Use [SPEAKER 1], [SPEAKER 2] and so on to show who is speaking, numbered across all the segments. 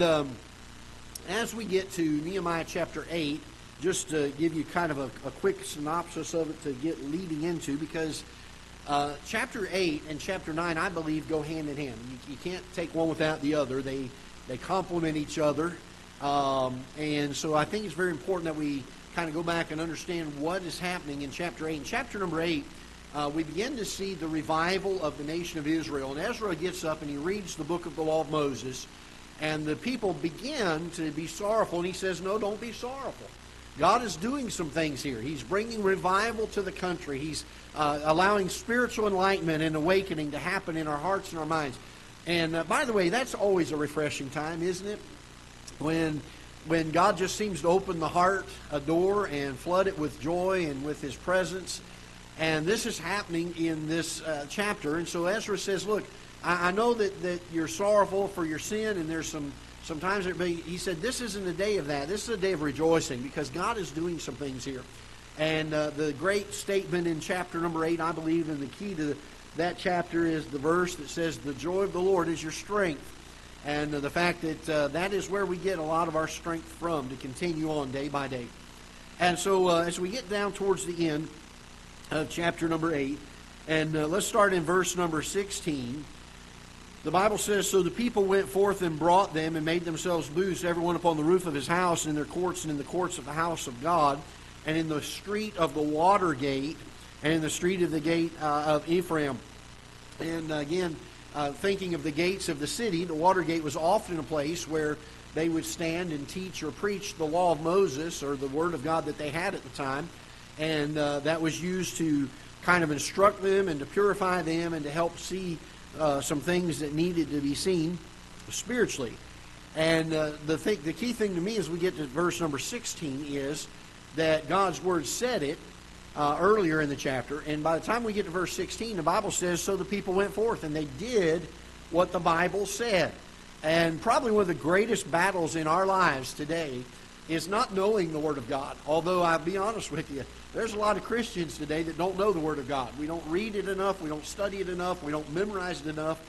[SPEAKER 1] Um, as we get to Nehemiah chapter 8, just to give you kind of a, a quick synopsis of it to get leading into, because uh, chapter 8 and chapter 9, I believe, go hand in hand. You, you can't take one without the other, they, they complement each other. Um, and so I think it's very important that we kind of go back and understand what is happening in chapter 8. In chapter number 8, uh, we begin to see the revival of the nation of Israel. And Ezra gets up and he reads the book of the law of Moses. And the people begin to be sorrowful. And he says, No, don't be sorrowful. God is doing some things here. He's bringing revival to the country. He's uh, allowing spiritual enlightenment and awakening to happen in our hearts and our minds. And uh, by the way, that's always a refreshing time, isn't it? When when God just seems to open the heart, a door, and flood it with joy and with His presence. And this is happening in this uh, chapter. And so Ezra says, Look, I, I, know that, that you're sorrowful for your sin, and there's some sometimes there be, he said, This isn't a day of that. This is a day of rejoicing because God is doing some things here. And uh, the great statement in chapter number 8, I believe, and the key to that chapter is the verse that says, The joy of the Lord is your strength and uh, the fact that uh, that is where we get a lot of our strength from to continue on day by day. And so uh, as we get down towards the end of chapter number 8, and uh, let's start in verse number 16. The Bible says, So the people went forth and brought them and made themselves booths, everyone upon the roof of his house, and in their courts, and in the courts of the house of God, and in the street of the water gate, and in the street of the gate uh, of Ephraim. And again, uh, thinking of the gates of the city, the water gate was often a place where they would stand and teach or preach the law of Moses or the word of God that they had at the time. And uh, that was used to kind of instruct them and to purify them and to help see uh, some things that needed to be seen spiritually. And uh, the, thing, the key thing to me as we get to verse number 16 is that God's word said it uh, earlier in the chapter. And by the time we get to verse 16, the Bible says, So the people went forth, and they did what the Bible said. And probably one of the greatest battles in our lives today is not knowing the Word of God. Although I'll be honest with you, there's a lot of Christians today that don't know the Word of God. We don't read it enough, we don't study it enough, we don't memorize it enough.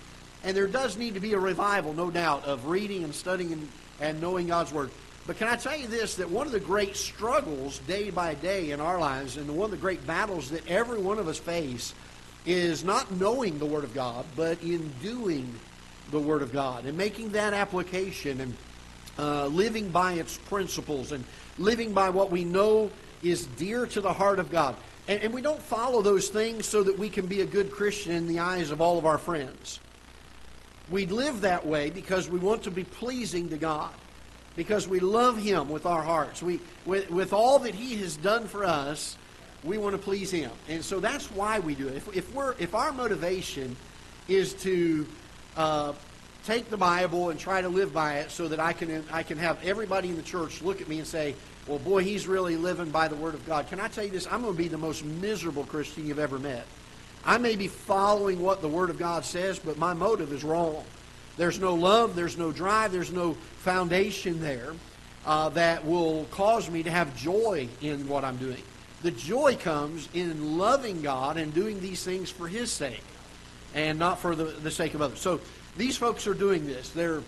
[SPEAKER 1] And there does need to be a revival, no doubt, of reading and studying and, and knowing God's Word. But can I tell you this that one of the great struggles day by day in our lives, and one of the great battles that every one of us face, is not knowing the Word of God, but in doing the Word of God and making that application and uh, living by its principles and living by what we know is dear to the heart of God. And, and we don't follow those things so that we can be a good Christian in the eyes of all of our friends. We live that way because we want to be pleasing to God because we love Him with our hearts. We, with, with all that He has done for us, we want to please Him. And so that's why we do it. If, if, we're, if our motivation is to uh, take the Bible and try to live by it so that I can, I can have everybody in the church look at me and say, well, boy, he's really living by the Word of God. Can I tell you this? I'm going to be the most miserable Christian you've ever met. I may be following what the Word of God says, but my motive is wrong. There's no love, there's no drive, there's no foundation there uh, that will cause me to have joy in what I'm doing. The joy comes in loving God and doing these things for His sake and not for the, the sake of others. So these folks are doing this. They're,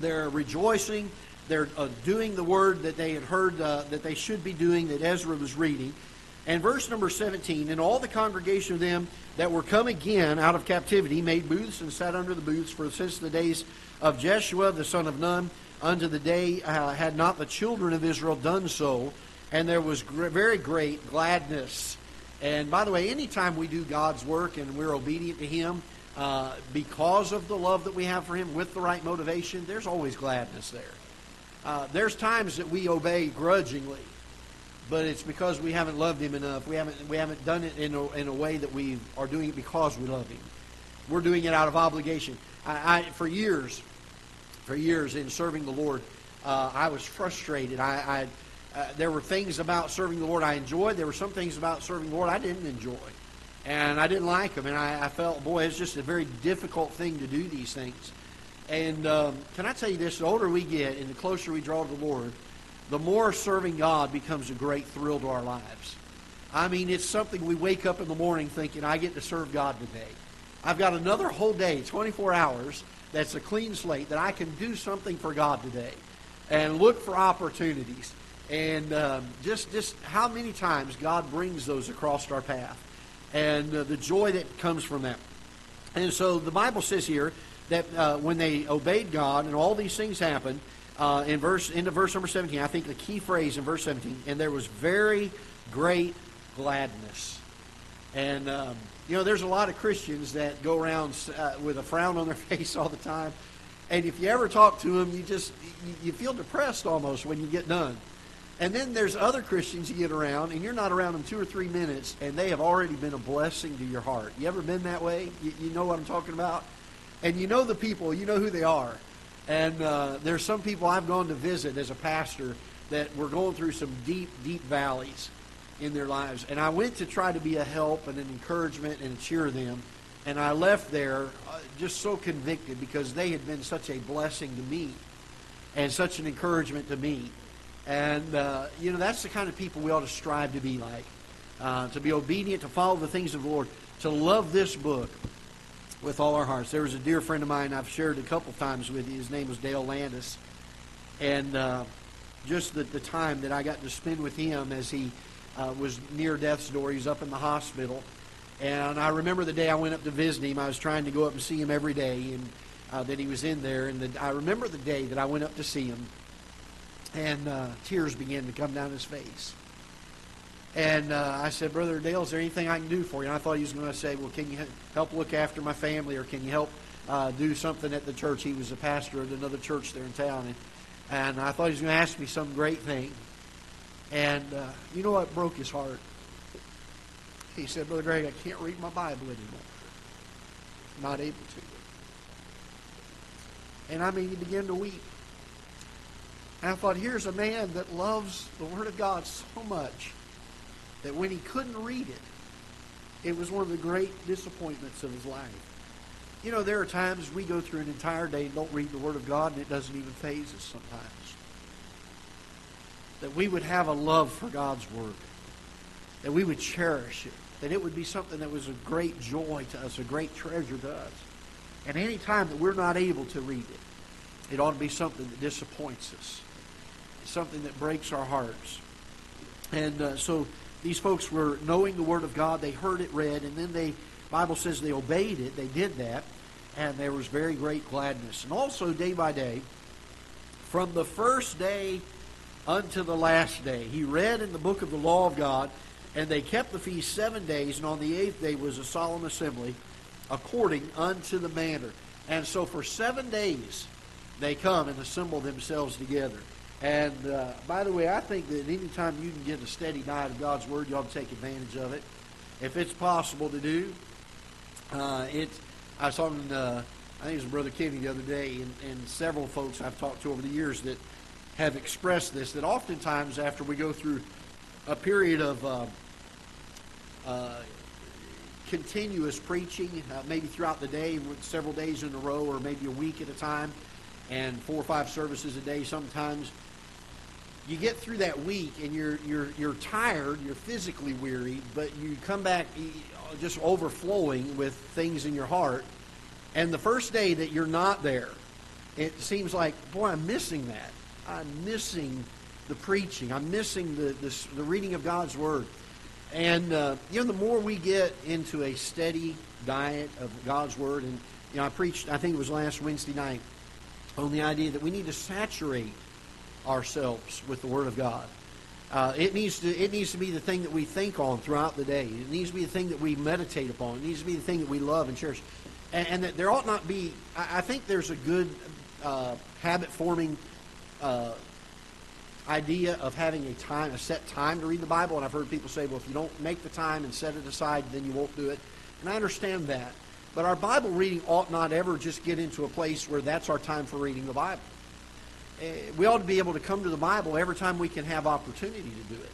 [SPEAKER 1] they're rejoicing. They're uh, doing the word that they had heard uh, that they should be doing, that Ezra was reading. And verse number 17, and all the congregation of them that were come again out of captivity made booths and sat under the booths, for since the days of Jeshua the son of Nun unto the day uh, had not the children of Israel done so, and there was gr- very great gladness. And by the way, anytime we do God's work and we're obedient to Him, uh, because of the love that we have for Him with the right motivation, there's always gladness there. Uh, there's times that we obey grudgingly but it's because we haven't loved him enough. We haven't we haven't done it in a, in a way that we are doing it because we love him. We're doing it out of obligation. I, I for years, for years in serving the Lord, uh, I was frustrated. I, I uh, there were things about serving the Lord I enjoyed. There were some things about serving the Lord I didn't enjoy, and I didn't like them. And I, I felt, boy, it's just a very difficult thing to do these things. And um, can I tell you this? The older we get and the closer we draw to the Lord, the more serving God becomes a great thrill to our lives. I mean, it's something we wake up in the morning thinking, I get to serve God today. I've got another whole day, 24 hours, that's a clean slate, that I can do something for God today and look for opportunities. And um, just, just how many times God brings those across our path and uh, the joy that comes from that. And so the Bible says here that uh, when they obeyed God and all these things happened, uh, in verse into verse number 17, I think the key phrase in verse 17, and there was very great gladness. And um, you know, there's a lot of Christians that go around uh, with a frown on their face all the time. And if you ever talk to them, you just you, you feel depressed almost when you get done. And then there's other Christians you get around, and you're not around them two or three minutes, and they have already been a blessing to your heart. You ever been that way? You, you know what I'm talking about? And you know the people, you know who they are. And uh, there's some people I've gone to visit as a pastor that were going through some deep, deep valleys in their lives. And I went to try to be a help and an encouragement and cheer them. And I left there uh, just so convicted because they had been such a blessing to me and such an encouragement to me. And, uh, you know, that's the kind of people we ought to strive to be like. Uh, to be obedient, to follow the things of the Lord, to love this book with all our hearts. There was a dear friend of mine I've shared a couple times with you. His name was Dale Landis. And uh, just the, the time that I got to spend with him as he uh, was near death's door. He was up in the hospital. And I remember the day I went up to visit him. I was trying to go up and see him every day, and uh, that he was in there. And the, I remember the day that I went up to see him, and uh, tears began to come down his face. And uh, I said, Brother Dale, is there anything I can do for you? And I thought he was going to say, Well, can you help look after my family, or can you help uh, do something at the church? He was a pastor at another church there in town, and, and I thought he was going to ask me some great thing. And uh, you know what broke his heart? He said, Brother Greg, I can't read my Bible anymore. I'm not able to. And I mean, he began to weep. And I thought, here's a man that loves the Word of God so much that when he couldn't read it, it was one of the great disappointments of his life. You know, there are times we go through an entire day and don't read the Word of God, and it doesn't even faze us sometimes that we would have a love for God's Word, that we would cherish it, that it would be something that was a great joy to us, a great treasure to us. And any time that we're not able to read it, it ought to be something that disappoints us, something that breaks our hearts. And uh, so these folks were knowing the Word of God, they heard it read, and then they, Bible says they obeyed it, they did that, and there was very great gladness. And also, day by day, from the first day unto the last day. He read in the book of the law of God, and they kept the feast seven days, and on the eighth day was a solemn assembly, according unto the manner. And so for seven days they come and assemble themselves together. And uh, by the way, I think that any time you can get a steady diet of God's Word, you ought to take advantage of it. If it's possible to do, uh, it's, I saw in, uh, I think it was Brother Kenny the other day, and, and several folks I've talked to over the years that have expressed this that oftentimes after we go through a period of uh, uh, continuous preaching, uh, maybe throughout the day, several days in a row, or maybe a week at a time, and four or five services a day sometimes. You get through that week and you're you're you're tired, you're physically weary, but you come back just overflowing with things in your heart. And the first day that you're not there, it seems like, boy, I'm missing that. I'm missing the preaching. I'm missing the, the, the reading of God's Word. And, uh, you know, the more we get into a steady diet of God's Word, and, you know, I preached, I think it was last Wednesday night, on the idea that we need to saturate ourselves with the Word of God. Uh, it needs to it needs to be the thing that we think on throughout the day. It needs to be the thing that we meditate upon. It needs to be the thing that we love and cherish. And, and that there ought not be. I, I think there's a good uh, habit forming uh, idea of having a time, a set time to read the Bible. And I've heard people say, well, if you don't make the time and set it aside, then you won't do it. And I understand that. But our Bible reading ought not ever just get into a place where that's our time for reading the Bible. Eh, we ought to be able to come to the Bible every time we can have opportunity to do it.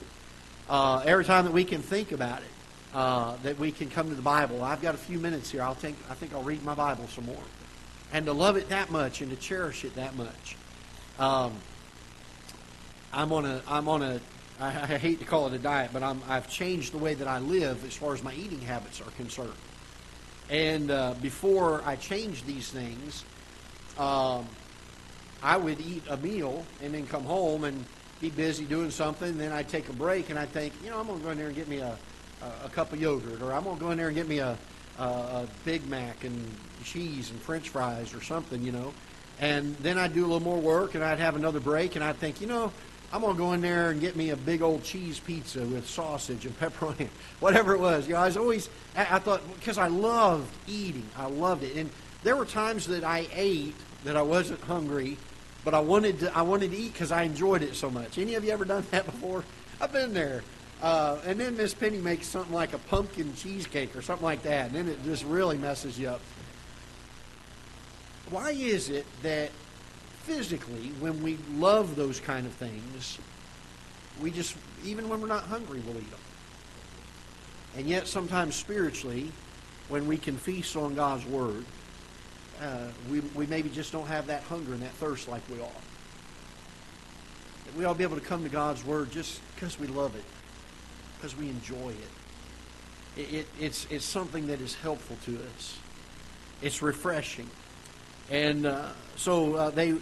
[SPEAKER 1] Uh, every time that we can think about it, uh, that we can come to the Bible. I've got a few minutes here. I'll think. I think I'll read my Bible some more, and to love it that much and to cherish it that much. Um, I'm on a I'm on a I, I hate to call it a diet, but I'm I've changed the way that I live as far as my eating habits are concerned. And uh, before I changed these things, um, I would eat a meal and then come home and be busy doing something. Then I'd take a break and I'd think, you know, I'm going to go in there and get me a, a, a cup of yogurt, or I'm going to go in there and get me a, a, a Big Mac and cheese and French fries or something, you know. And then I'd do a little more work and I'd have another break and I'd think, you know, I'm going to go in there and get me a big old cheese pizza with sausage and pepperoni, whatever it was. You know, I was always, I thought, because I loved eating. I loved it. And there were times that I ate that I wasn't hungry, but I wanted to, I wanted to eat because I enjoyed it so much. Any of you ever done that before? I've been there. Uh, and then Miss Penny makes something like a pumpkin cheesecake or something like that, and then it just really messes you up. Why is it that physically, when we love those kind of things, we just, even when we're not hungry, we'll eat them? And yet, sometimes spiritually, when we can feast on God's Word, uh, we, we maybe just don't have that hunger and that thirst like we ought. We ought to be able to come to God's Word just because we love it, because we enjoy it. It, it. it's, it's something that is helpful to us. It's refreshing. And uh, so uh, they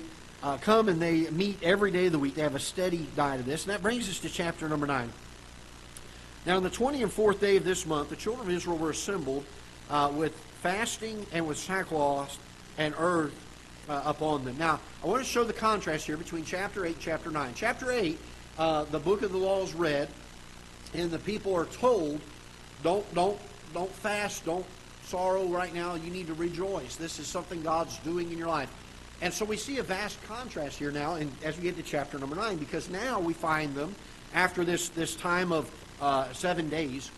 [SPEAKER 1] uh, come and they meet every day of the week. They have a steady diet of this. And that brings us to chapter number 9. Now, on the 20 and 4th day of this month, the children of Israel were assembled uh, with fasting and with sackcloth and earth uh, upon them. Now, I want to show the contrast here between chapter 8 and chapter 9. Chapter 8, uh, the book of the law is read, and the people are told, don't, don't, don't fast, don't sorrow right now. You need to rejoice. This is something God's doing in your life. And so we see a vast contrast here now in, as we get to chapter number 9, because now we find them after this, this time of uh, seven days.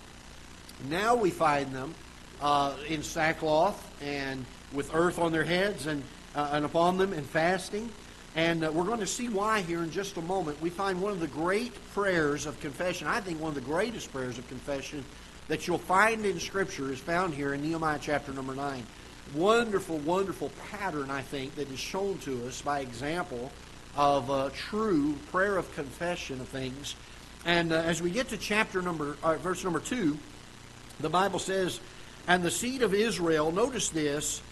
[SPEAKER 1] Now we find them uh, in sackcloth and with earth on their heads and, uh, and upon them and fasting. And uh, we're going to see why here in just a moment. We find one of the great prayers of confession, I think one of the greatest prayers of confession that you'll find in Scripture is found here in Nehemiah chapter number 9. Wonderful, wonderful pattern, I think, that is shown to us by example of a true prayer of confession of things. And uh, as we get to chapter number, uh, verse number 2, the Bible says, And the seed of Israel, notice this,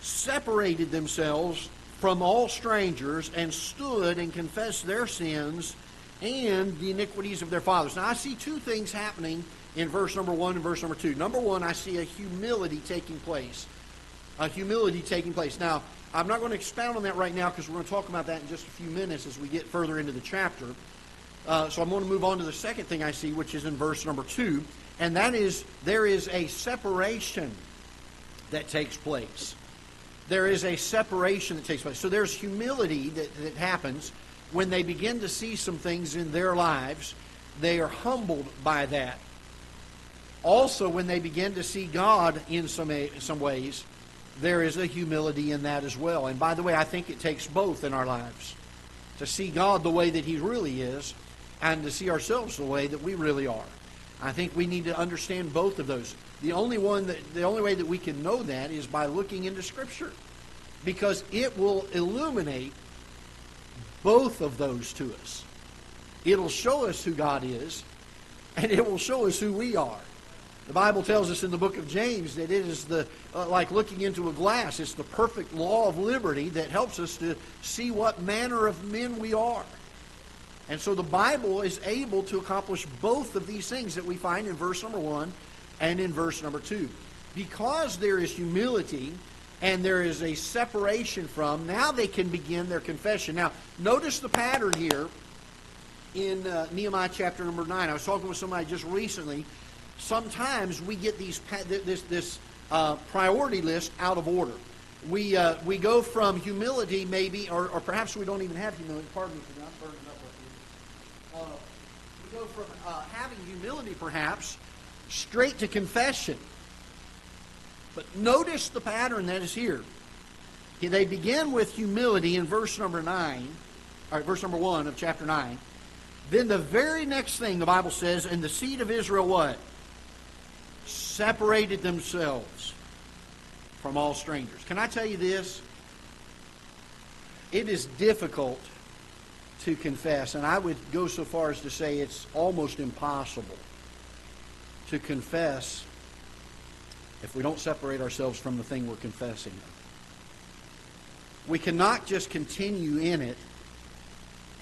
[SPEAKER 1] separated themselves from all strangers and stood and confessed their sins and the iniquities of their fathers. Now, I see two things happening in verse number one and verse number two. Number one, I see a humility taking place. A humility taking place. Now, I'm not going to expound on that right now because we're going to talk about that in just a few minutes as we get further into the chapter. Uh, so I'm going to move on to the second thing I see, which is in verse number two, and that is there is a separation that takes place there is a separation that takes place. So there's humility that, that happens when they begin to see some things in their lives. They are humbled by that. Also, when they begin to see God in some, some ways, there is a humility in that as well. And by the way, I think it takes both in our lives to see God the way that He really is and to see ourselves the way that we really are. I think we need to understand both of those. The only one that the only way that we can know that is by looking into Scripture. Because it will illuminate both of those to us. It'll show us who God is, and it will show us who we are. The Bible tells us in the book of James that it is the uh, like looking into a glass. It's the perfect law of liberty that helps us to see what manner of men we are. And so the Bible is able to accomplish both of these things that we find in verse number 1 and in verse number 2. Because there is humility and there is a separation from, now they can begin their confession. Now, notice the pattern here in uh, Nehemiah chapter number 9. I was talking with somebody just recently. Sometimes we get these this, this uh, priority list out of order. We, uh, we go from humility, maybe, or, or perhaps we don't even have humility. Pardon me for not burning up with you. uh, we go from uh, having humility, perhaps, straight to confession. But notice the pattern that is here. They begin with humility in verse number 9, or verse number 1 of chapter 9. Then the very next thing the Bible says, and the seed of Israel what? Separated themselves from all strangers. Can I tell you this? It is difficult to confess, and I would go so far as to say it's almost impossible to confess if we don't separate ourselves from the thing we're confessing. We cannot just continue in it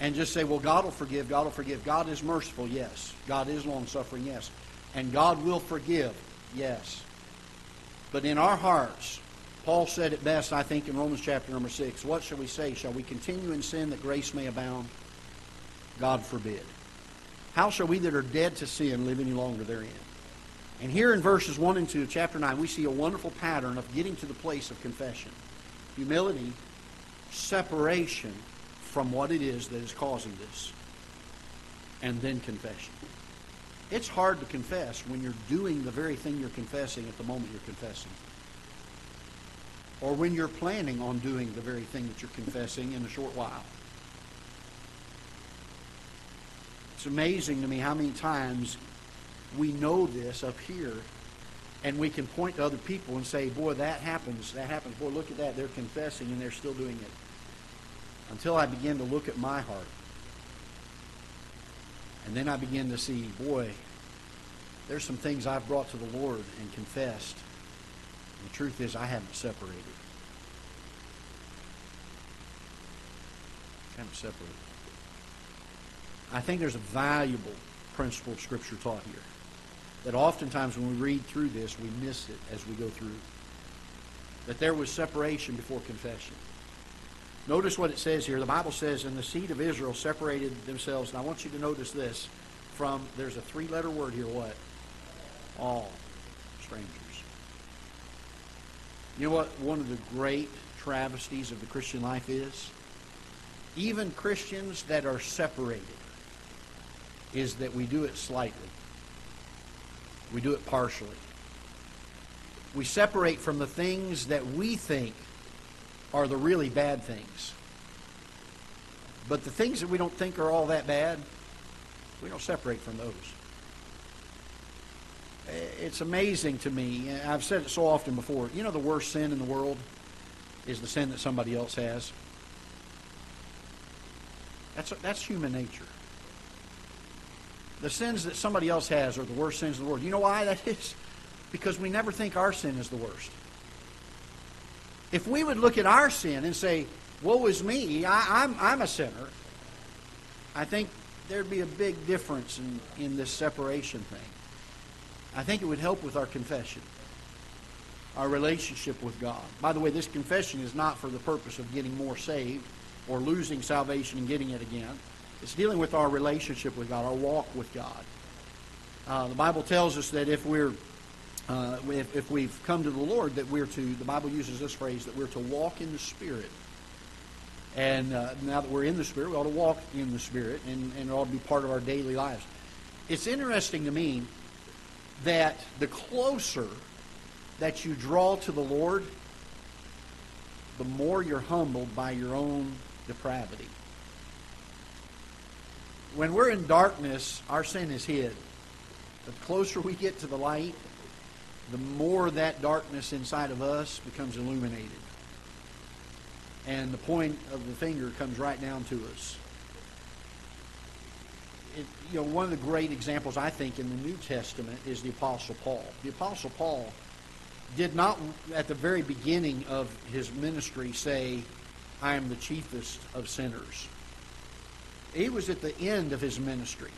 [SPEAKER 1] and just say, well, God will forgive, God will forgive. God is merciful, yes. God is long suffering, yes. And God will forgive, yes. But in our hearts, Paul said it best, I think, in Romans chapter number 6. What shall we say? Shall we continue in sin that grace may abound? God forbid. How shall we that are dead to sin live any longer therein? And here in verses 1 and 2 of chapter 9, we see a wonderful pattern of getting to the place of confession. Humility, separation from what it is that is causing this, and then confession. It's hard to confess when you're doing the very thing you're confessing at the moment you're confessing. Or when you're planning on doing the very thing that you're confessing in a short while. It's amazing to me how many times we know this up here and we can point to other people and say, boy, that happens, that happens. Boy, look at that. They're confessing and they're still doing it. Until I begin to look at my heart. And then I begin to see, boy, there's some things I've brought to the Lord and confessed. And the truth is, I haven't separated. I haven't separated. I think there's a valuable principle of Scripture taught here. That oftentimes when we read through this, we miss it as we go through. That there was separation before confession. Notice what it says here. The Bible says, and the seed of Israel separated themselves. And I want you to notice this from, there's a three letter word here, what? All strangers. You know what one of the great travesties of the Christian life is? Even Christians that are separated is that we do it slightly. We do it partially. We separate from the things that we think are the really bad things. But the things that we don't think are all that bad, we don't separate from those. It's amazing to me. I've said it so often before. You know, the worst sin in the world is the sin that somebody else has. That's, that's human nature the sins that somebody else has are the worst sins in the world. You know why that is? Because we never think our sin is the worst. If we would look at our sin and say, woe is me, I, am I'm, I'm a sinner, I think there'd be a big difference in, in this separation thing. I think it would help with our confession, our relationship with God. By the way, this confession is not for the purpose of getting more saved or losing salvation and getting it again. It's dealing with our relationship with God, our walk with God. Uh, the Bible tells us that if we're uh, if, if we've come to the Lord, that we're to, the Bible uses this phrase, that we're to walk in the Spirit. And uh, now that we're in the Spirit, we ought to walk in the Spirit, and, and it ought to be part of our daily lives. It's interesting to me that the closer that you draw to the Lord, the more you're humbled by your own depravity when we're in darkness, our sin is hid. The closer we get to the light, the more that darkness inside of us becomes illuminated. And the point of the finger comes right down to us. It, you know, one of the great examples, I think, in the New Testament is the Apostle Paul. The Apostle Paul did not, at the very beginning of his ministry, say, I am the chiefest of sinners. He was at the end of his ministry.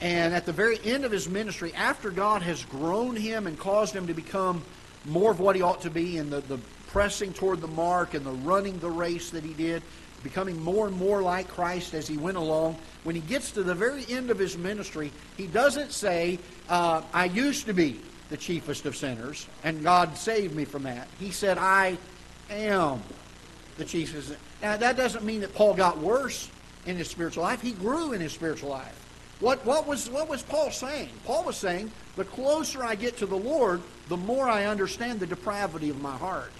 [SPEAKER 1] And at the very end of his ministry, after God has grown him and caused him to become more of what he ought to be in the, the pressing toward the mark and the running the race that he did, becoming more and more like Christ as he went along, when he gets to the very end of his ministry, he doesn't say, uh, I used to be the chiefest of sinners, and God saved me from that. He said, I am the chiefest. Now, that doesn't mean that Paul got worse in his spiritual life. He grew in his spiritual life. What, what, was, what was Paul saying? Paul was saying, the closer I get to the Lord, the more I understand the depravity of my heart.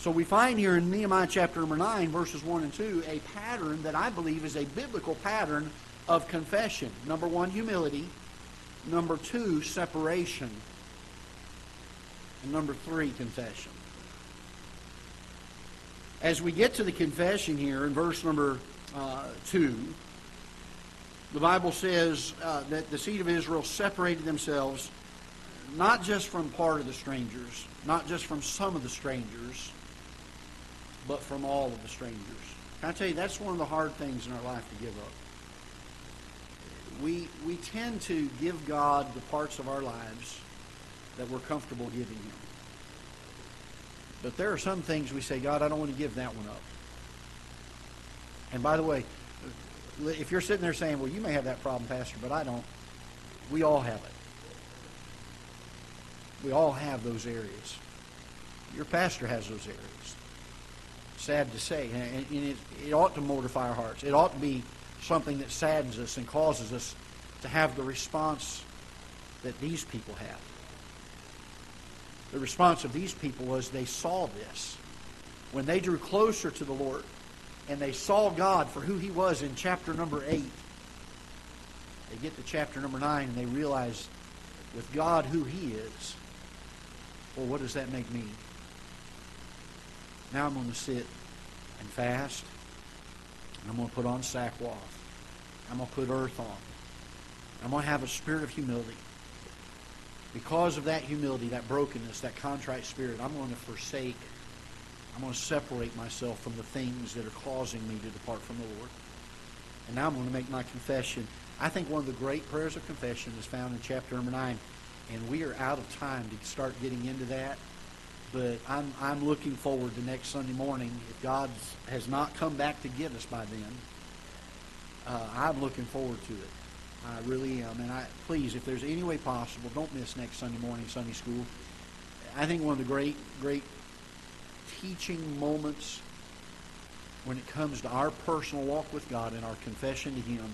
[SPEAKER 1] So we find here in Nehemiah chapter number 9, verses 1 and 2, a pattern that I believe is a biblical pattern of confession. Number one, humility. Number two, separation. And number three, confession. As we get to the confession here in verse number 2, the Bible says uh, that the seed of Israel separated themselves. not just from part of the strangers, not just from some of the strangers, but from all of the strangers. Can I tell you, that's one of the hard things in our life to give up. We, we tend to give God the parts of our lives that we're comfortable giving Him. But there are some things we say, God, I don't want to give that one up. And by the way, if you're sitting there saying, well, you may have that problem, Pastor, but I don't, we all have it. We all have those areas. Your pastor has those areas. Sad to say. And it, it ought to mortify our hearts. It ought to be something that saddens us and causes us to have the response that these people have. The response of these people was they saw this. When they drew closer to the Lord and they saw God for who He was in chapter number 8, they get to chapter number 9 and they realize with God who He is, well, what does that make me? Now I'm going to sit and fast. And I'm going to put on sackcloth. I'm going to put earth on. I'm going to have a spirit of humility. Because of that humility, that brokenness, that contrite spirit, I'm going to forsake, I'm going to separate myself from the things that are causing me to depart from the Lord. And now I'm going to make my confession. I think one of the great prayers of confession is found in chapter number 9. And we are out of time to start getting into that. But I'm, I'm looking forward to next Sunday morning. If God has not come back to get us by then, uh, I'm looking forward to it. I really am. And I please, if there's any way possible, don't miss next Sunday morning Sunday school. I think one of the great, great teaching moments when it comes to our personal walk with God and our confession to Him,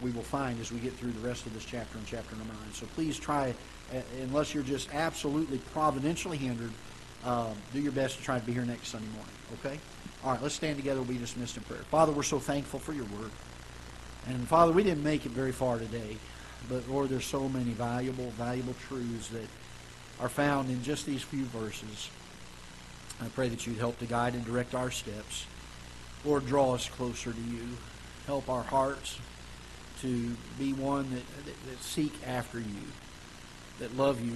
[SPEAKER 1] we will find as we get through the rest of this chapter and chapter number nine. So please try, uh, unless you're just absolutely providentially hindered, uh, do your best to try to be here next Sunday morning. Okay? All right, let's stand together. We'll be dismissed in prayer. Father, we're so thankful for your word. And Father, we didn't make it very far today, but Lord, there's so many valuable, valuable truths that are found in just these few verses. I pray that you'd help to guide and direct our steps. Lord, draw us closer to you. Help our hearts to be one that, that, that seek after you, that love you